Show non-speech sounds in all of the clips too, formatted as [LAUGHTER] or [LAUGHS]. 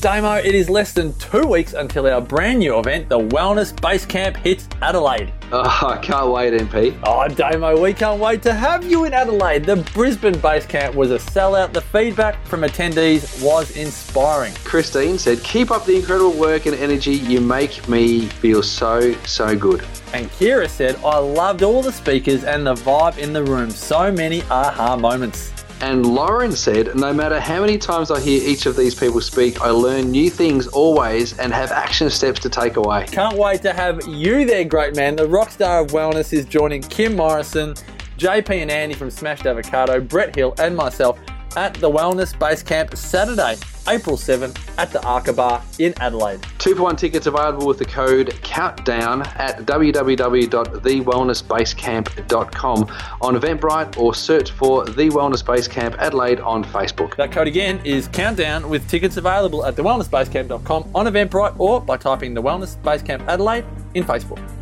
Damo, it is less than two weeks until our brand new event, the Wellness Base Camp, hits Adelaide. Oh, I can't wait, MP. Oh, Damo, we can't wait to have you in Adelaide. The Brisbane Base Camp was a sellout. The feedback from attendees was inspiring. Christine said, Keep up the incredible work and energy. You make me feel so, so good. And Kira said, I loved all the speakers and the vibe in the room. So many aha moments. And Lauren said, No matter how many times I hear each of these people speak, I learn new things always and have action steps to take away. Can't wait to have you there, great man. The rock star of wellness is joining Kim Morrison, JP and Andy from Smashed Avocado, Brett Hill, and myself at the Wellness Base Camp Saturday, April 7th at the Arkaba in Adelaide. Two for one tickets available with the code COUNTDOWN at www.thewellnessbasecamp.com on Eventbrite or search for The Wellness Base Camp Adelaide on Facebook. That code again is Countdown with tickets available at thewellnessbasecamp.com on Eventbrite or by typing the Wellness Base Camp Adelaide in Facebook.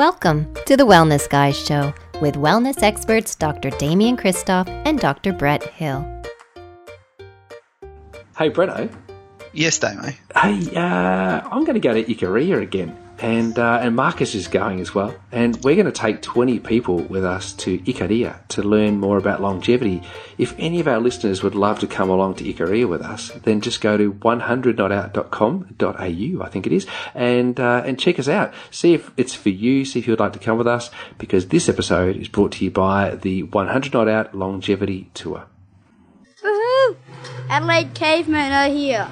Welcome to the Wellness Guys Show with wellness experts Dr. Damian Kristof and Dr. Brett Hill. Hey, Bretto. Yes, Damo. Hey, uh, I'm going to go to Ikaria again, and uh, and Marcus is going as well. And we're going to take 20 people with us to Ikaria to learn more about longevity. If any of our listeners would love to come along to Ikaria with us, then just go to 100notout.com.au, I think it is, and uh, and check us out. See if it's for you. See if you'd like to come with us, because this episode is brought to you by the 100 Not Out Longevity Tour. Woohoo! Adelaide cavemen are here.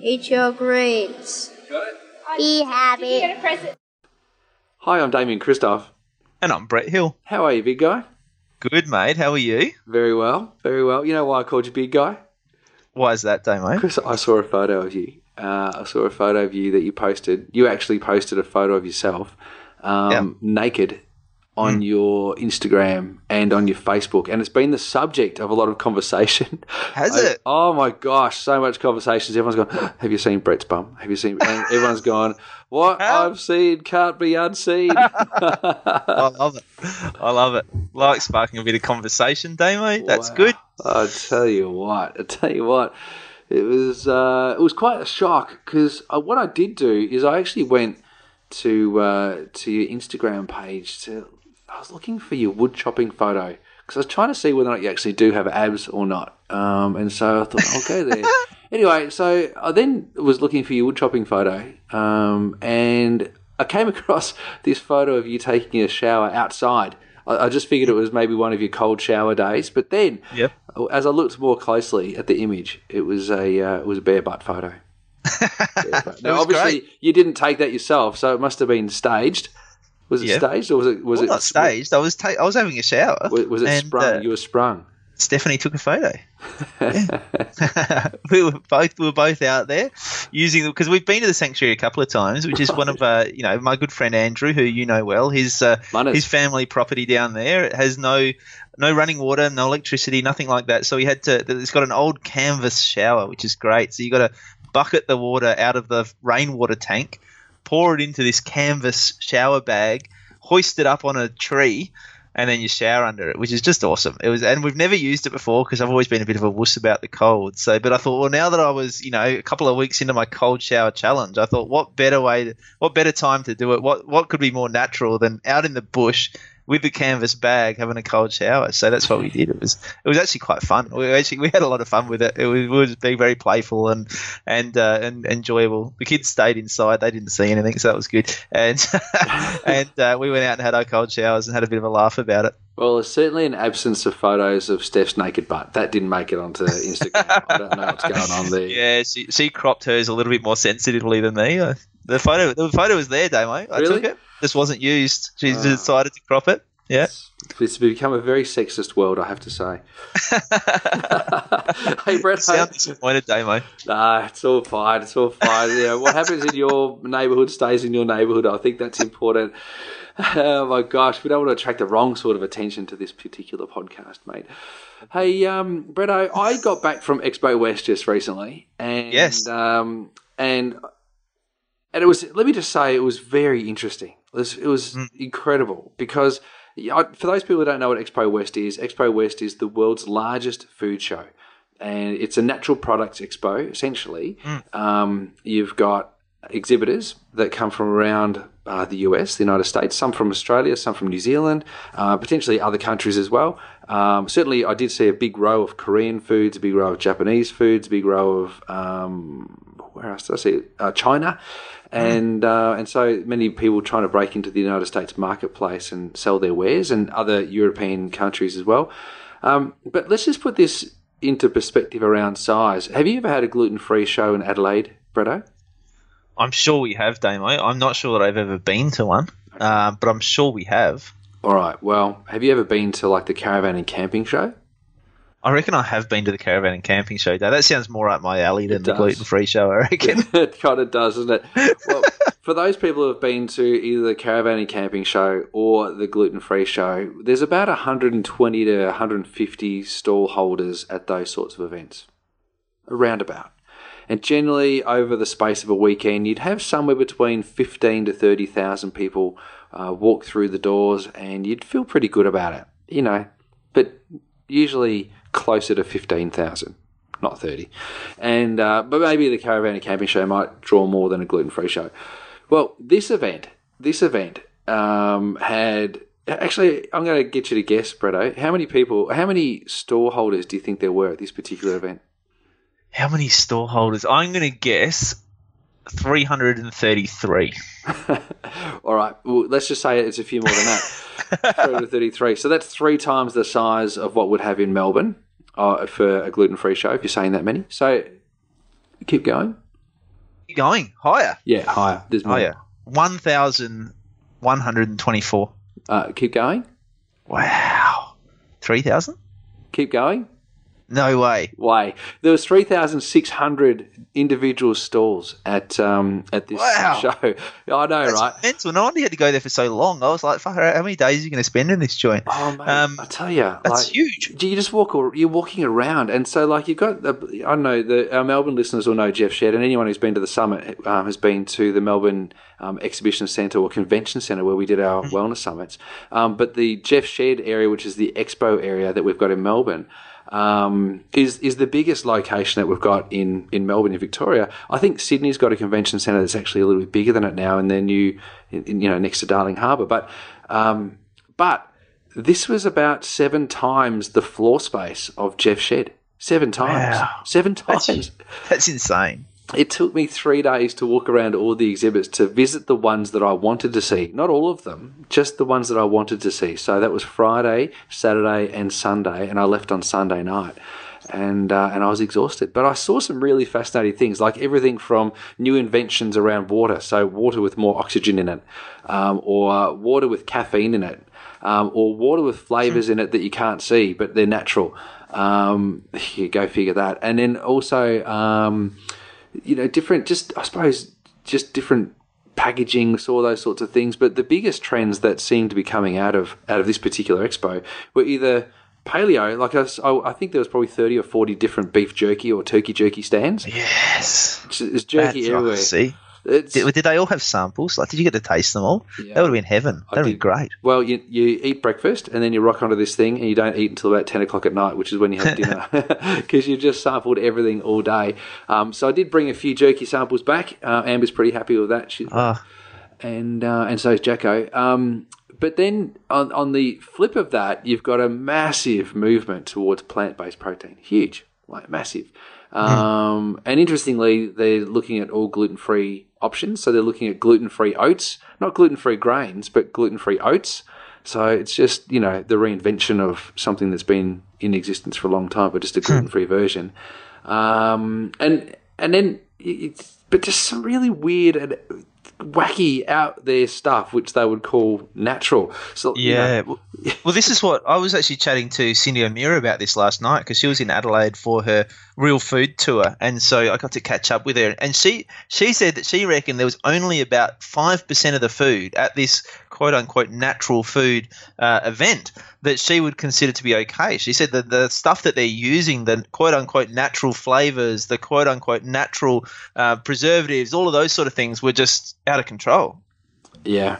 Eat your greens. Be happy. Hi, I'm Damian Kristof. And I'm Brett Hill. How are you, big guy? Good, mate. How are you? Very well, very well. You know why I called you big guy? Why is that, Damo? Because I saw a photo of you. Uh, I saw a photo of you that you posted. You actually posted a photo of yourself um, naked on your Instagram and on your Facebook, and it's been the subject of a lot of conversation. Has [LAUGHS] I- it? Oh my gosh, so much conversations. Everyone's gone. Have you seen Brett's bum? Have you seen? [LAUGHS] And everyone's gone. What I've seen can't be unseen. [LAUGHS] I love it. I love it. Like sparking a bit of conversation, Damo. That's Wow. good. I tell you what, I tell you what, it was uh, it was quite a shock because uh, what I did do is I actually went to uh, to your Instagram page to I was looking for your wood chopping photo because I was trying to see whether or not you actually do have abs or not, um, and so I thought I'll go [LAUGHS] there. anyway, so I then was looking for your wood chopping photo, um, and I came [LAUGHS] across this photo of you taking a shower outside. I, I just figured it was maybe one of your cold shower days, but then Yep. as I looked more closely at the image, it was a uh, it was a bare butt photo. [LAUGHS] Bare butt. Now, obviously, great. you didn't take that yourself, so it must have been staged. Was it Yeah. staged or was it was Well, it not staged. I was ta- I was having a shower. Was, was it and, sprung? uh, you were sprung. Stephanie took a photo. [LAUGHS] [LAUGHS] we were both we were both out there using because we've been to the sanctuary a couple of times, which is one of [LAUGHS] uh, you know my good friend Andrew, who you know well. His uh, his family property down there it has no no running water, no electricity, nothing like that. So he had to. It's got an old canvas shower, which is great. So you got to bucket the water out of the rainwater tank, pour it into this canvas shower bag, hoist it up on a tree, and then you shower under it, which is just awesome. It was, and we've never used it before because I've always been a bit of a wuss about the cold. So, but I thought, well, now that I was, you know, a couple of weeks into my cold shower challenge, I thought, what better way, to, what better time to do it? What what could be more natural than out in the bush with the canvas bag having a cold shower? So that's what we did. It was it was actually quite fun. We actually we had a lot of fun with it. It was, were just being very playful and and uh, and enjoyable. The kids stayed inside; they didn't see anything, so that was good. And [LAUGHS] and uh, we went out and had our cold showers and had a bit of a laugh about it. Well, there's certainly an absence of photos of Steph's naked butt. That didn't make it onto Instagram. I don't know what's going on there. [LAUGHS] Yeah, she, she cropped hers a little bit more sensitively than me. Uh, The photo, the photo was there, Damo. I Really? took it. Just wasn't used. She Ah. decided to crop it. Yeah. It's become a very sexist world, I have to say. [LAUGHS] hey, Brett. hey- Sound disappointed, Damo. Nah, it's all fine. It's all fine. yeah, what happens in your neighbourhood stays in your neighbourhood. I think that's important. Oh my gosh, we don't want to attract the wrong sort of attention to this particular podcast, mate. Hey, um, Bretto, I got back from Expo West just recently, and Yes. um, and and it was. Let me just say, it was very interesting. It was, it was incredible because for those people who don't know what Expo West is, Expo West is the world's largest food show, and it's a natural products expo. Essentially, um, you've got exhibitors that come from around uh, the US, the United States, some from Australia, some from New Zealand, uh, potentially other countries as well. Um, certainly, I did see a big row of Korean foods, a big row of Japanese foods, a big row of um, where else did I see? Uh, China, and uh, and so many people trying to break into the United States marketplace and sell their wares, and other European countries as well. Um, but let's just put this into perspective around size. Have you ever had a gluten-free show in Adelaide, Bretto? I'm sure we have, Damo. I'm not sure that I've ever been to one, uh, but I'm sure we have. All right. Well, have you ever been to like the caravan and camping show? I reckon I have been to the caravan and camping show. Dad. That sounds more up my alley than the gluten free show. I reckon. [LAUGHS] it kind of does, doesn't it? Well, [LAUGHS] for those people who have been to either the caravan and camping show or the gluten free show, there's about 120 to 150 stall holders at those sorts of events, around about. And generally, over the space of a weekend, you'd have somewhere between 15 to 30,000 people uh, walk through the doors, and you'd feel pretty good about it, you know. But usually closer to 15,000 not 30. And uh, but maybe the caravan and camping show might draw more than a gluten free show. Well, this event, this event um, had actually. I'm going to get you to guess, Bretto. How many people? How many storeholders do you think there were at this particular event? How many storeholders? I'm going to guess 333. [LAUGHS] All right. Well, let's just say it's a few more than that. [LAUGHS] 333. So that's three times the size of what would have in Melbourne uh, for a gluten free show. If you're saying that many, so keep going. Keep going higher. Yeah, higher. There's more. Higher. 1,124. Uh, keep going. Wow. 3,000? Keep going. No way. way. There was three thousand six hundred individual stalls at um, at this Wow. [LAUGHS] show. I know, That's right? mental. No wonder you had to go there for so long. I was like, fuck, how many days are you going to spend in this joint? Oh mate, Um, I tell you, That's like, huge. you just walk. You're walking around, and so like you've got. The, I don't know the our Melbourne listeners will know Jeff Shed, and anyone who's been to the summit um, has been to the Melbourne um, Exhibition Centre or Convention Centre where we did our wellness summits. Um, but the Jeff Shed area, which is the expo area that we've got in Melbourne. Um, is is the biggest location that we've got in, in Melbourne in Victoria. I think Sydney's got a convention centre that's actually a little bit bigger than it now, and they're new, in, you know, next to Darling Harbour. But um, but this was about seven times the floor space of Jeff Shed. Seven times. Wow. Seven That's, times. [LAUGHS] that's insane. It took me three days to walk around all the exhibits to visit the ones that I wanted to see. Not all of them, just the ones that I wanted to see. So that was Friday, Saturday, and Sunday, and I left on Sunday night. And uh, and I was exhausted, but I saw some really fascinating things, like everything from new inventions around water, so water with more oxygen in it, um, or uh, water with caffeine in it, um, or water with flavors in it that you can't see but they're natural. Um, [LAUGHS] you go figure that, and then also. Um, you know, different, just, I suppose, just different packaging, saw those sorts of things. But the biggest trends that seemed to be coming out of out of this particular expo were either paleo, like I think there was probably 30 or 40 different beef jerky or turkey jerky stands. Yes. It's, jerky That's everywhere. See, It's, did, did they all have samples? Like, did you get to taste them all? Yeah. That would have been heaven. That would be great. Well, you, you eat breakfast and then you rock onto this thing and you don't eat until about 10 o'clock at night, which is when you have dinner [LAUGHS] [LAUGHS] because you've just sampled everything all day. Um, so I did bring a few jerky samples back. Uh, Amber's pretty happy with that. She, Oh, and uh, and so is Jacko. Um, but then on, on the flip of that, you've got a massive movement towards plant based protein. Huge, like massive. Um, And interestingly, they're looking at all gluten free options. So they're looking at gluten free oats, not gluten free grains, but gluten free oats. So it's just you know the reinvention of something that's been in existence for a long time, but just a gluten free version. Um, and and then it's but just some really weird and wacky out there stuff which they would call natural. So you know, yeah. Well, Well, this is what I was actually chatting to Cyndi O'Meara about this last night because she was in Adelaide for her real food tour, and so I got to catch up with her. And she she said that she reckoned there was only about five percent of the food at this quote unquote natural food uh, event that she would consider to be okay. She said that the stuff that they're using, the quote unquote natural flavors, the quote unquote natural uh, preservatives, all of those sort of things were just out of control. Yeah.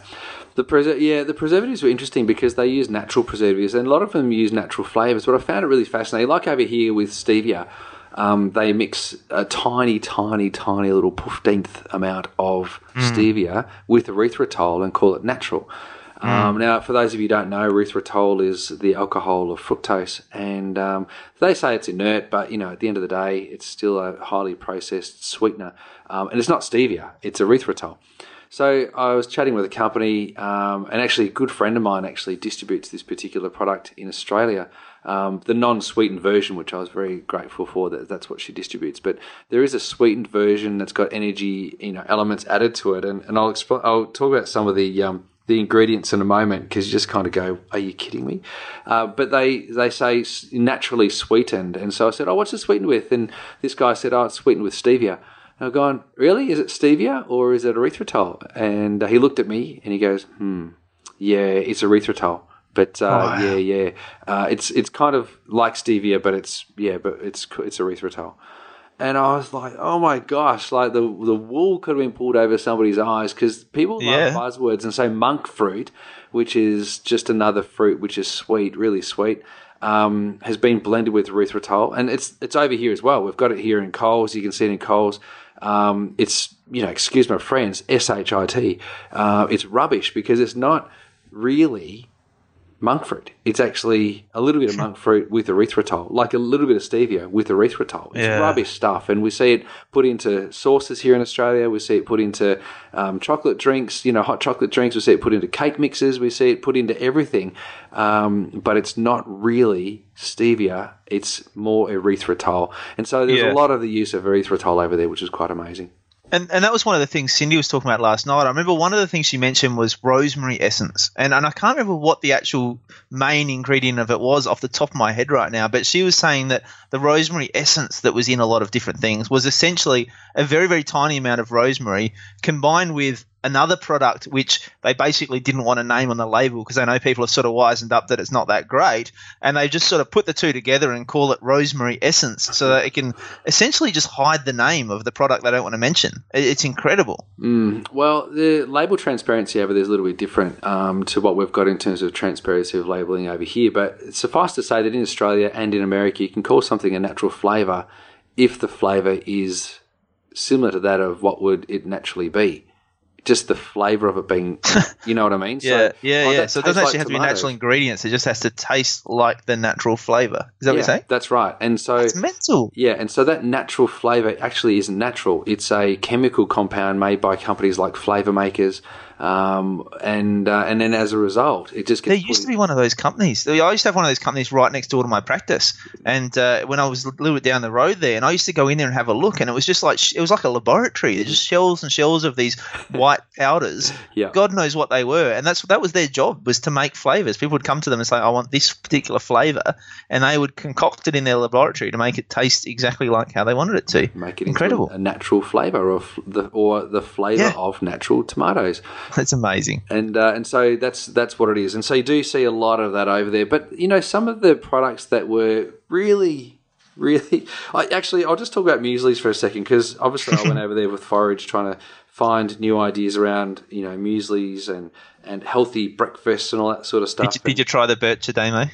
The preser- yeah, the preservatives were interesting because they use natural preservatives, and a lot of them use natural flavors. But I found it really fascinating. Like over here with stevia, um, they mix a tiny, tiny, tiny little fifteenth amount of stevia with erythritol and call it natural. Um, now, for those of you who don't know, erythritol is the alcohol of fructose, and um, they say it's inert, but you know, at the end of the day, it's still a highly processed sweetener, um, and it's not stevia; it's erythritol. So I was chatting with a company, um, and actually, a good friend of mine actually distributes this particular product in Australia, um, the non-sweetened version, which I was very grateful for. That that's what she distributes. But there is a sweetened version that's got energy, you know, elements added to it, and, and I'll explain. I'll talk about some of the um, the ingredients in a moment because you just kind of go, "Are you kidding me?" Uh, but they they say naturally sweetened, and so I said, "Oh, what's it sweetened with?" And this guy said, "Oh, it's sweetened with stevia." And I've gone, "Really? Is it stevia or is it erythritol?" And uh, he looked at me and he goes, "Hmm, yeah, it's erythritol." But uh, yeah, yeah, uh, it's it's kind of like stevia, but it's yeah, but it's it's erythritol. And I was like, oh my gosh, like the the wool could have been pulled over somebody's eyes because people Yeah. love buzzwords and say monk fruit, which is just another fruit which is sweet, really sweet, um, has been blended with erythritol, and it's it's over here as well. We've got it here in Coles. You can see it in Coles. Um, it's you know, excuse my friends, S H I T. Uh, it's rubbish because it's not really monk fruit. It's actually a little bit of monk fruit with erythritol, like a little bit of stevia with erythritol. It's Yeah. rubbish stuff, and we see it put into sauces here in Australia. We see it put into um, chocolate drinks, you know, hot chocolate drinks. We see it put into cake mixes. We see it put into everything, um, but it's not really stevia. It's more erythritol, and so there's Yeah. a lot of the use of erythritol over there, which is quite amazing. And, and that was one of the things Cyndi was talking about last night. I remember one of the things she mentioned was rosemary essence. And, and I can't remember what the actual main ingredient of it was off the top of my head right now, but she was saying that the rosemary essence that was in a lot of different things was essentially a very, very tiny amount of rosemary combined with another product which they basically didn't want to name on the label because they know people have sort of wisened up that it's not that great and they just sort of put the two together and call it rosemary essence so that it can essentially just hide the name of the product they don't want to mention it's incredible Well, the label transparency over there is a little bit different um, to what we've got in terms of transparency of labelling over here. But suffice to say that in Australia and in America, you can call something a natural flavour if the flavour is similar to that of what would it naturally be. Just the flavour of it being, [LAUGHS] you know what I mean? yeah yeah oh, yeah that so it doesn't actually like have to be natural ingredients it just has to taste like the natural flavor is that what you're saying That's right. And so it's mental Yeah, and so that natural flavour actually isn't natural. It's a chemical compound made by companies like Flavour Makers, um, and uh, and then as a result, it just There used to be one of those companies. I used to have one of those companies right next door to my practice, and uh, when I was a little bit down the road there, and I used to go in there and have a look, and it was just like it was like a laboratory. There's just shells and shells of these white [LAUGHS] powders. Yeah. God knows what they were, and that's that was their job was to make flavors. People would come to them and say, "I want this particular flavor," and they would concoct it in their laboratory to make it taste exactly like how they wanted it to. make it incredible. a natural flavour of the or the flavour Yeah. of natural tomatoes, [LAUGHS] It's amazing. and uh, and so that's that's what it is, and so you do see a lot of that over there. But you know, some of the products that were really really I actually I'll just talk about mueslis for a second because obviously I went [LAUGHS] over there with forage trying to find new ideas around you know mueslis and and healthy breakfasts and all that sort of stuff. Did you, did you try the Bircher Damo?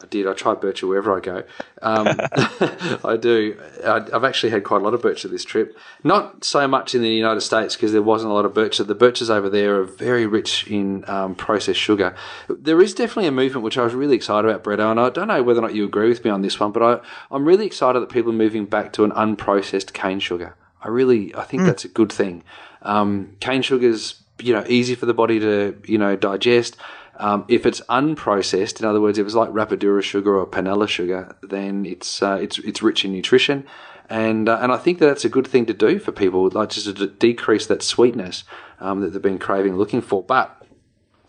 I did. I try Bircher wherever I go. Um, [LAUGHS] [LAUGHS] I do. I, I've actually had quite a lot of Bircher this trip. Not so much in the United States because there wasn't a lot of Bircher. The Birchers over there are very rich in um, processed sugar. There is definitely a movement which I was really excited about, Brett. And I don't know whether or not you agree with me on this one, but I, I'm really excited that people are moving back to an unprocessed cane sugar. I really, I think that's a good thing. Um, cane sugar's you know easy for the body to you know digest. Um, if it's unprocessed, in other words, if it's like Rapadura sugar or Panela sugar, then it's uh, it's it's rich in nutrition, and uh, and I think that that's a good thing to do for people, like just to d- decrease that sweetness um, that they've been craving, looking for. But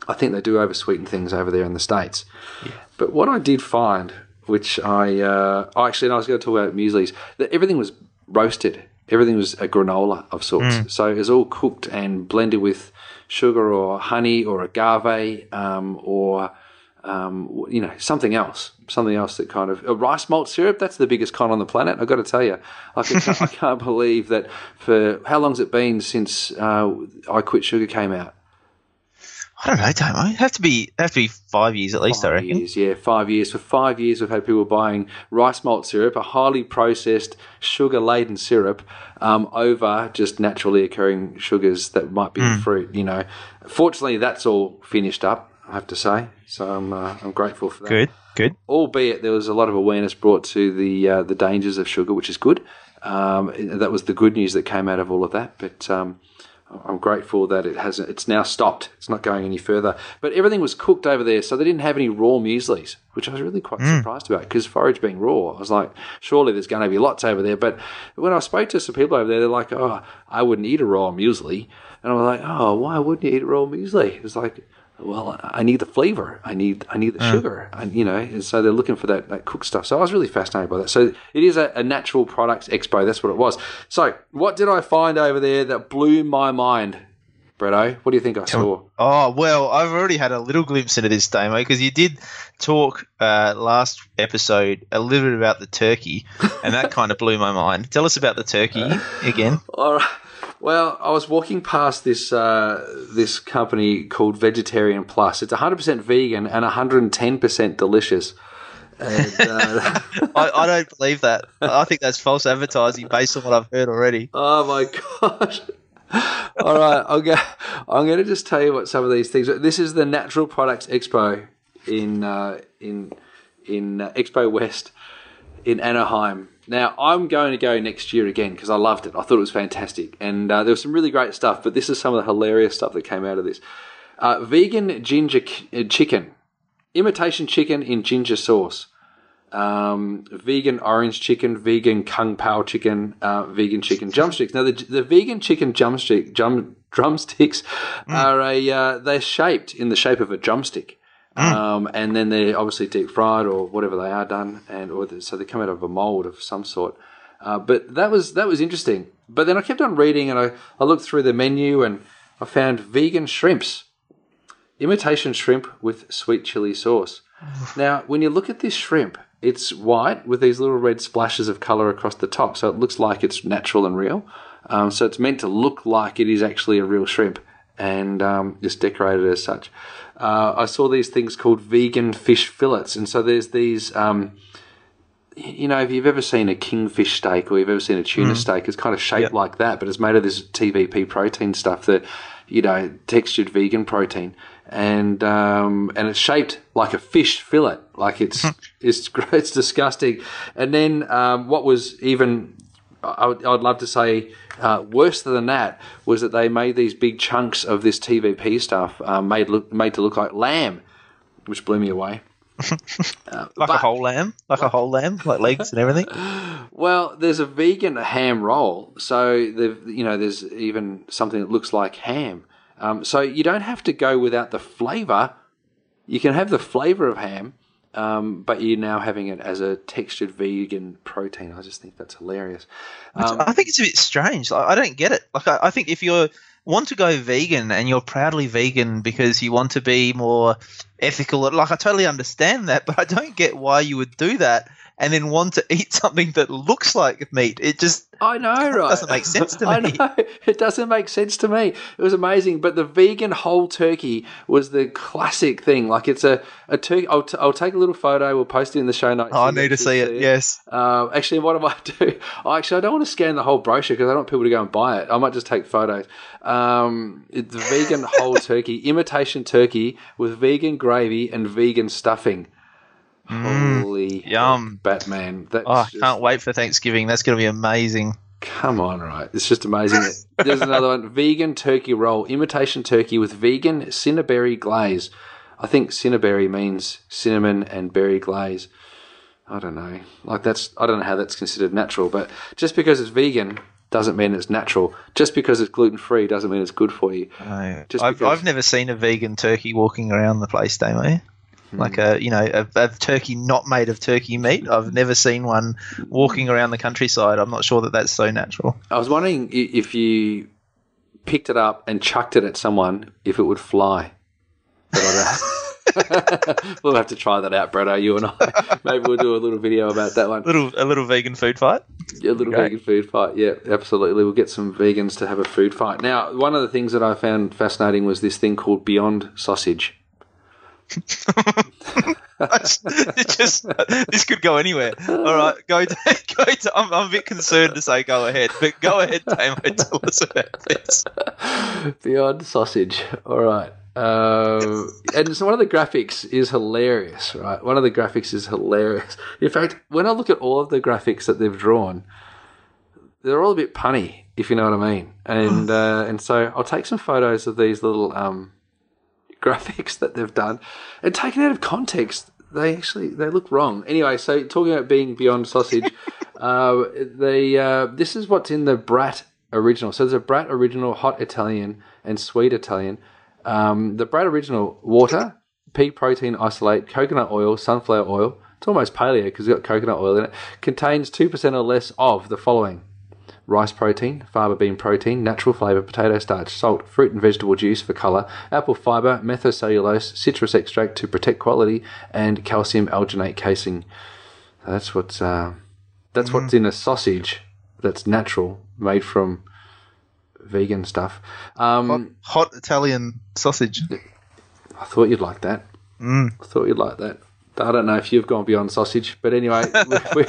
I think they do oversweeten things over there in the states. But what I did find, which I uh, oh, actually, and I was going to talk about muesli's, that everything was roasted. Everything was a granola of sorts. So it was all cooked and blended with sugar or honey or agave um, or um, you know something else, something else that kind of a rice malt syrup. That's the biggest con on the planet. I've got to tell you, I, can, I can't [LAUGHS] believe that. For how long's it been since uh, I Quit Sugar came out? I don't know, don't I? Have to be have to be five years at least, I reckon. years, yeah, five years. For five years, we've had people buying rice malt syrup, a highly processed, sugar laden syrup, um, over just naturally occurring sugars that might be in fruit. You know, fortunately, that's all finished up. I have to say, so I'm uh, I'm grateful for that. Good, good. Albeit there was a lot of awareness brought to the uh, the dangers of sugar, which is good. Um, that was the good news that came out of all of that. But um, I'm grateful that it hasn't. It's now stopped. It's not going any further. But everything was cooked over there, so they didn't have any raw mueslis, which I was really quite hmm. surprised about. Because forage being raw, I was like, surely there's going to be lots over there. But when I spoke to some people over there, they're like, oh, I wouldn't eat a raw muesli, and I was like, oh, why wouldn't you eat a raw muesli? It's like. Well, I need the flavor. I need I need the sugar. And you know, and so they're looking for that, that cooked stuff. So I was really fascinated by that. So it is a, a natural products expo. That's what it was. So what did I find over there that blew my mind, Bretto? What do you think I saw? Oh well, I've already had a little glimpse into this, Damo, because you did talk uh, last episode a little bit about the turkey, and that [LAUGHS] kind of blew my mind. Tell us about the turkey again. All right. Well, I was walking past this uh, this company called Vegetarian Plus. It's 100% vegan and 110% delicious. And, uh, [LAUGHS] I, I don't believe that. I think that's false advertising based on what I've heard already. Oh my gosh. All right, I'll go, I'm going to just tell you what some of these things. This is the Natural Products Expo in uh, in in uh, Expo West in Anaheim. Now I'm going to go next year again because I loved it. I thought it was fantastic, and uh, there was some really great stuff. But this is some of the hilarious stuff that came out of this. Uh, vegan ginger uh, chicken, imitation chicken in ginger sauce um, vegan orange chicken, vegan kung pao chicken, uh, vegan chicken drumsticks. Now the, the vegan chicken drumstick drum, drumsticks are a uh, they're shaped in the shape of a drumstick. Um, and then they're obviously deep fried or whatever they are done, and or the, so they come out of a mold of some sort. Uh, but that was that was interesting. But then I kept on reading, and I, I looked through the menu, and I found vegan shrimps, imitation shrimp with sweet chili sauce. Now, when you look at this shrimp, it's white with these little red splashes of color across the top, so it looks like it's natural and real. Um, so it's meant to look like it is actually a real shrimp, and um, it's decorated as such. Uh, I saw these things called vegan fish fillets, and so there's these. Um, you know, if you've ever seen a kingfish steak or you've ever seen a tuna steak, it's kind of shaped Yep. like that, but it's made of this TVP protein stuff that, you know, textured vegan protein, and um, and it's shaped like a fish fillet, like it's it's [LAUGHS] it's disgusting. And then um, what was even I would, I'd love to say uh, worse than that was that they made these big chunks of this TVP stuff um, made look made to look like lamb, which blew me away. [LAUGHS] Uh, Like a whole lamb, like a whole lamb, like legs and everything. [LAUGHS] Well, there's a vegan ham roll, so you know there's even something that looks like ham. Um, so you don't have to go without the flavour. You can have the flavour of ham, um, but you're now having it as a textured vegan protein. I just think that's hilarious. Um, I think it's a bit strange. I don't get it. Like I, I think if you want to go vegan and you're proudly vegan because you want to be more ethical, like I totally understand that, [LAUGHS] but I don't get why you would do that and then want to eat something that looks like meat. It just I know, [LAUGHS] right? doesn't make sense to [LAUGHS] me. I know it doesn't make sense to me. It was amazing, but the vegan whole turkey was the classic thing. Like it's a a turkey. I'll, t- I'll take a little photo. We'll post it in the show notes. Oh, I need to see it. Yes. Um, actually, what am I might [LAUGHS] do, I actually I don't want to scan the whole brochure because I don't want people to go and buy it. I might just take photos. Um, it's vegan whole turkey, imitation turkey with vegan gravy and vegan stuffing. Holy Mm. yum. Batman! That's Oh, I just- can't wait for Thanksgiving. That's going to be amazing. Come on, right? It's just amazing. [LAUGHS] There's another one: vegan turkey roll, imitation turkey with vegan cinnaberry glaze. I think cinnaberry means cinnamon and berry glaze. I don't know. Like that's I don't know how that's considered natural, but just because it's vegan doesn't mean it's natural. Just because it's gluten free doesn't mean it's good for you. No. Just I've, because- I've never seen a vegan turkey walking around the place, Damo. Like a you know a, a turkey not made of turkey meat. I've never seen one walking around the countryside. I'm not sure that that's so natural. I was wondering if you picked it up and chucked it at someone, if it would fly. But I [LAUGHS] we'll have to try that out, Bretto, you and I. [LAUGHS] Maybe we'll do a little video about that one. Little a little vegan food fight. A little Great. vegan food fight. Yeah, absolutely. We'll get some vegans to have a food fight. Now, one of the things that I found fascinating was this thing called Beyond Sausage. It just this could go anywhere. All right, go to, [LAUGHS] go to. I'm, I'm a bit concerned to say go ahead, but go ahead, Damo. [LAUGHS] Tell us about this. Beyond Sausage. All right. Um, and so one of the graphics is hilarious, right? One of the graphics is hilarious. In fact, when I look at all of the graphics that they've drawn, they're all a bit punny, if you know what I mean. And [SIGHS] uh, and so I'll take some photos of these little um, graphics that they've done, and taken out of context, they actually they look wrong. Anyway, so talking about being beyond sausage, [LAUGHS] uh, the uh, this is what's in the Brat original. So there's a Brat original, hot Italian, and sweet Italian. Um, the Brat original water, pea protein isolate, coconut oil, sunflower oil. It's almost paleo because it's got coconut oil in it. Contains two percent or less of the following: rice protein, fava bean protein, natural flavour, potato starch, salt, fruit and vegetable juice for colour, apple fibre, methylcellulose, citrus extract to protect quality, and calcium alginate casing. That's what's uh, that's what's in a sausage that's natural, made from vegan stuff. Um, Hot Italian sausage. I thought you'd like that. Mm. I thought you'd like that. I don't know if you've gone beyond sausage, but anyway, [LAUGHS] we,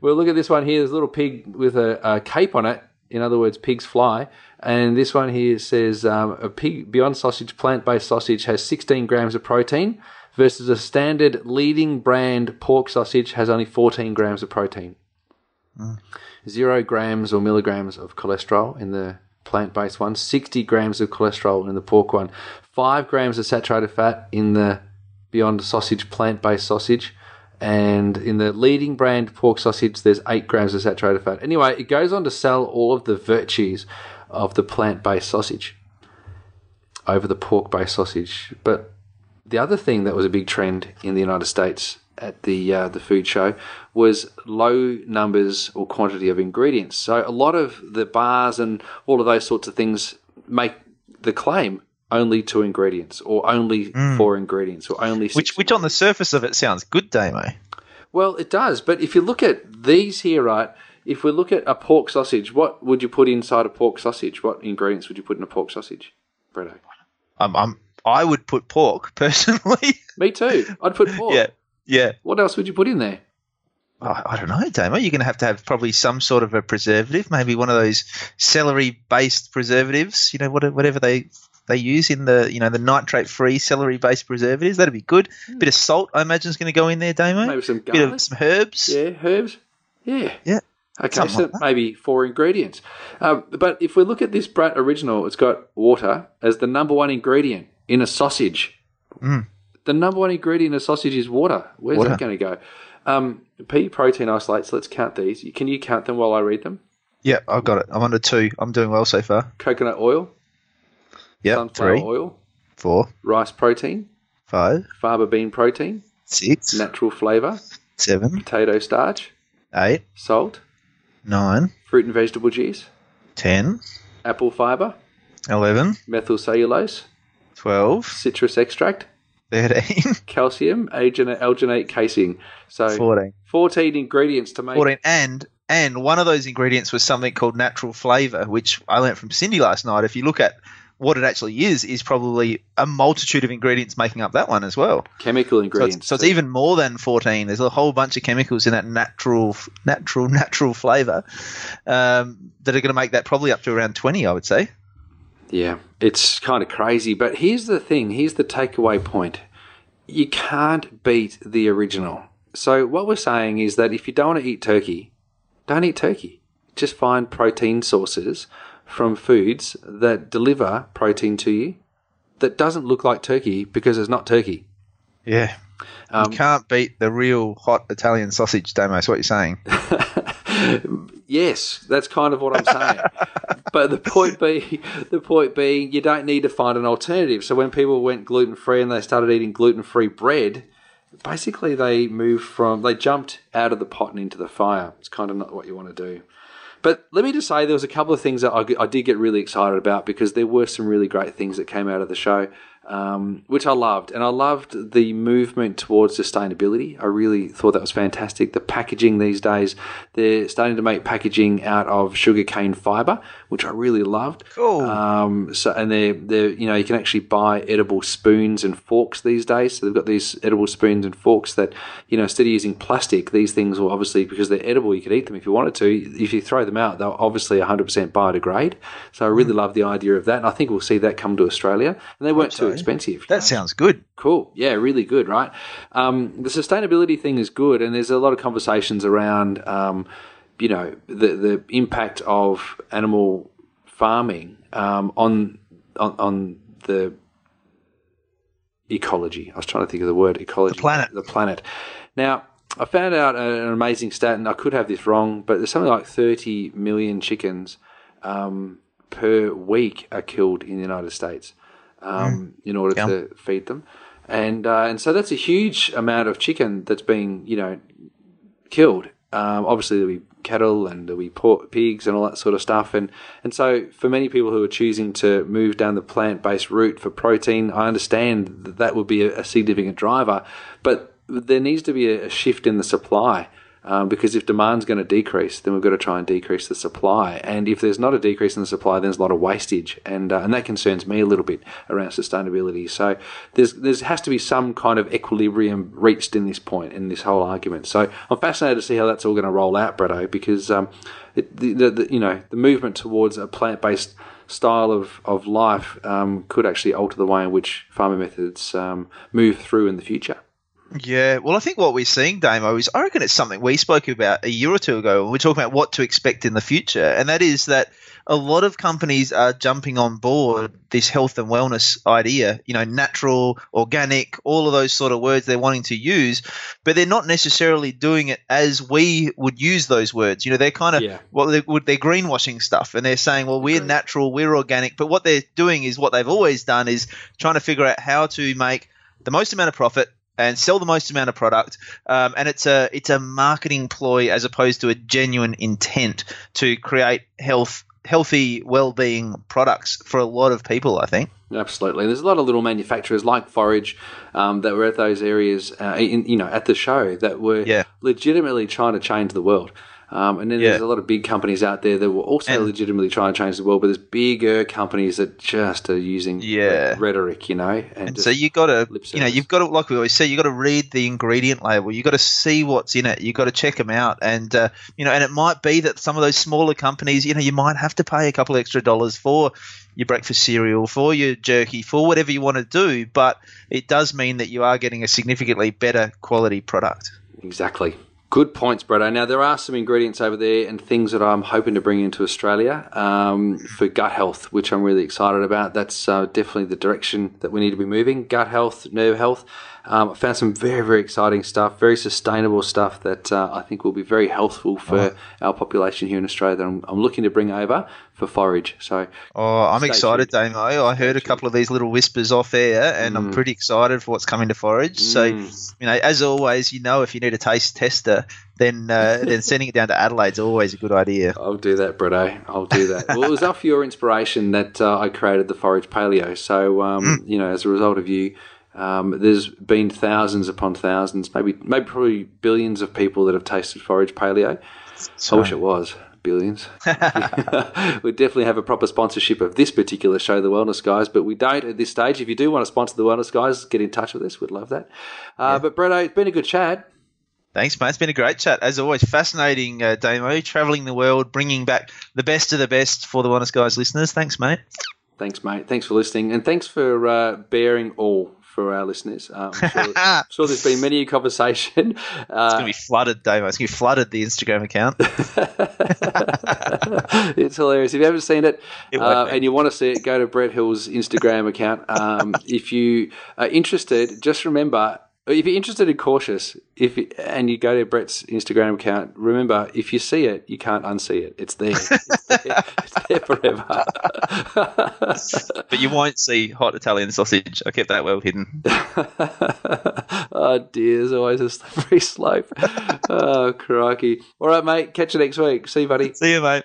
we'll look at this one here. There's a little pig with a, a cape on it. In other words, pigs fly. And this one here says um, a pig beyond sausage, plant-based sausage has 16 grams of protein versus a standard leading brand pork sausage has only 14 grams of protein. Zero grams or milligrams of cholesterol in the plant-based one. 60 grams of cholesterol in the pork one. Five grams of saturated fat in the Beyond Sausage plant-based sausage, and in the leading brand pork sausage, there's eight grams of saturated fat. Anyway, it goes on to sell all of the virtues of the plant-based sausage over the pork-based sausage. But the other thing that was a big trend in the United States at the uh, the food show was low numbers or quantity of ingredients. So a lot of the bars and all of those sorts of things make the claim only two ingredients or only mm. four ingredients or only six Which which on the surface of it sounds good, Damo. well, it does, but if you look at these here, right? If we look at a pork sausage, what would you put inside a pork sausage? What ingredients would you put in a pork sausage, Bretto? I'm, I'm I would put pork [LAUGHS] personally. Me too. I'd put pork. yeah, yeah. What else would you put in there? I, I don't know, Damo. You're going to have to have probably some sort of a preservative, maybe one of those celery-based preservatives. You know, whatever they they use in the you know the nitrate-free celery-based preservatives. That'd be good. Bit of salt, I imagine, is going to go in there, Damo. Maybe some Bit garlic. of some herbs. Yeah, herbs. Yeah. Yeah. Okay, so like maybe four ingredients. Um, but if we look at this Brat original, it's got water as the number one ingredient in a sausage. Mm. The number one ingredient in a sausage is water. Where's Water. that going to go? Um, pea protein isolates. Let's count these. Can you count them while I read them? Yeah, I've got it. I'm under two. I'm doing well so far. Coconut oil, Yep, sunflower three, oil, four, rice protein, five, fava bean protein, six, natural flavour, seven, potato starch, eight, salt, nine, fruit and vegetable juice, ten, apple fibre, eleven, methyl cellulose, twelve, citrus extract, thirteen, [LAUGHS] calcium, alginate, alginate casing. So fourteen. 14 ingredients to make. 14 and and one of those ingredients was something called natural flavor which i learnt from cyndi last night if you look at what it actually is is probably a multitude of ingredients making up that one as well chemical so ingredients. it's, so it's even more than 14 there's a whole bunch of chemicals in that natural natural [LAUGHS] natural flavor um, that are going to make that probably up to around 20 i would say Yeah, it's kind of crazy. But here's the thing here's the takeaway point you can't beat the original. So, what we're saying is that if you don't want to eat turkey, don't eat turkey. Just find protein sources from foods that deliver protein to you that doesn't look like turkey because it's not turkey. yeah Um, you can't beat the real hot Italian sausage, Damo. That's what you're saying. [LAUGHS] yes, that's kind of what I'm saying. [LAUGHS] but the point being, the point being, you don't need to find an alternative. So when people went gluten free and they started eating gluten free bread, basically they moved from they jumped out of the pot and into the fire. It's kind of not what you want to do. But let me just say, there was a couple of things that I, I did get really excited about because there were some really great things that came out of the show um, which I loved. And I loved the movement towards sustainability. I really thought that was fantastic. The packaging these days, they're starting to make packaging out of sugarcane fiber, which I really loved. Cool. Um, so, and they're, they're, you know, you can actually buy edible spoons and forks these days. So they've got these edible spoons and forks that, you know, instead of using plastic, these things will obviously, because they're edible, you could eat them if you wanted to. If you throw them out, they'll obviously 100% biodegrade. So I really mm. love the idea of that. And I think we'll see that come to Australia. And they weren't too expensive. That sounds good. Cool. Yeah, really good, right? Um, the sustainability thing is good, and there's a lot of conversations around, um, you know, the the impact of animal farming um, on, on on the ecology. I was trying to think of the word ecology. The planet. The planet. Now, I found out an amazing stat, and I could have this wrong, but there's something like 30 million chickens um, per week are killed in the United States um, mm. in order yeah. to feed them, and uh, and so that's a huge amount of chicken that's being you know killed. Um, obviously, there'll be cattle and there'll be pork, pigs and all that sort of stuff. And, and so, for many people who are choosing to move down the plant based route for protein, I understand that that would be a, a significant driver. But there needs to be a, a shift in the supply um, because if demand's going to decrease, then we've got to try and decrease the supply. And if there's not a decrease in the supply, then there's a lot of wastage, and uh, and that concerns me a little bit around sustainability. So there's there has to be some kind of equilibrium reached in this point in this whole argument. So I'm fascinated to see how that's all going to roll out, Bretto, because um, it, the, the, the, you know the movement towards a plant based style of, of life um, could actually alter the way in which farming methods um, move through in the future. Yeah, well, I think what we're seeing, Damo, is I reckon it's something we spoke about a year or two ago when we are talking about what to expect in the future, and that is that a lot of companies are jumping on board this health and wellness idea, you know, natural, organic, all of those sort of words they're wanting to use, but they're not necessarily doing it as we would use those words. You know, they're kind of, yeah. well, they're, they're greenwashing stuff and they're saying, well, we're natural, we're organic, but what they're doing is what they've always done is trying to figure out how to make the most amount of profit and sell the most amount of product. Um, and it's a it's a marketing ploy as opposed to a genuine intent to create health healthy well-being products for a lot of people i think absolutely there's a lot of little manufacturers like forage um, that were at those areas uh, in, you know at the show that were yeah. legitimately trying to change the world um, and then yeah. there's a lot of big companies out there that were also and, legitimately trying to change the world, but there's bigger companies that just are using yeah. rhetoric, you know. And, and so you got to, you know, you've got to, like we always say, you got to read the ingredient label. You got to see what's in it. You got to check them out, and uh, you know, and it might be that some of those smaller companies, you know, you might have to pay a couple extra dollars for your breakfast cereal, for your jerky, for whatever you want to do, but it does mean that you are getting a significantly better quality product. Exactly. Good points, Bretto. Now, there are some ingredients over there and things that I'm hoping to bring into Australia um, for gut health, which I'm really excited about. That's uh, definitely the direction that we need to be moving gut health, nerve health. Um, I found some very, very exciting stuff, very sustainable stuff that uh, I think will be very healthful for oh. our population here in Australia that I'm, I'm, looking to bring over for forage. So, oh, I'm excited, tuned. Damo. I heard a couple of these little whispers off air, and mm. I'm pretty excited for what's coming to forage. Mm. So, you know, as always, you know, if you need a taste tester, then uh, [LAUGHS] then sending it down to Adelaide's always a good idea. I'll do that, Bretto. I'll do that. well, it was [LAUGHS] off your inspiration that uh, I created the forage paleo. So, um, mm. you know, as a result of you um, there's been thousands upon thousands, maybe maybe probably billions of people that have tasted forage paleo. So, I wish it was billions. [LAUGHS] [LAUGHS] we definitely have a proper sponsorship of this particular show, The Wellness Guys, but we don't at this stage. If you do want to sponsor The Wellness Guys, get in touch with us. We'd love that. Uh, yeah. But Bretto, it's been a good chat. Thanks, mate. It's been a great chat. As always, fascinating, uh, Damo, traveling the world, bringing back the best of the best for the Wellness Guys listeners. Thanks, mate. Thanks, mate. Thanks for listening. And thanks for uh, bearing all for our listeners. Um, I'm, sure, [LAUGHS] I'm, sure, there's been many a conversation. Uh, [LAUGHS] it's going to be flooded, Dave. It's going to be flooded, the Instagram account. [LAUGHS] it's hilarious. If you haven't seen it, it uh, and you want to see it, go to Brett Hill's Instagram account. Um, if you are interested, just remember If you're interested in cautious, if you, and you go to Brett's Instagram account, remember if you see it, you can't unsee it. It's there. [LAUGHS] It's there, it's there forever. But you won't see hot Italian sausage. I kept that well hidden. [LAUGHS] oh dear, there's always a slippery [LAUGHS] slope. oh crikey! All right, mate. Catch you next week. See you, buddy. See you, mate.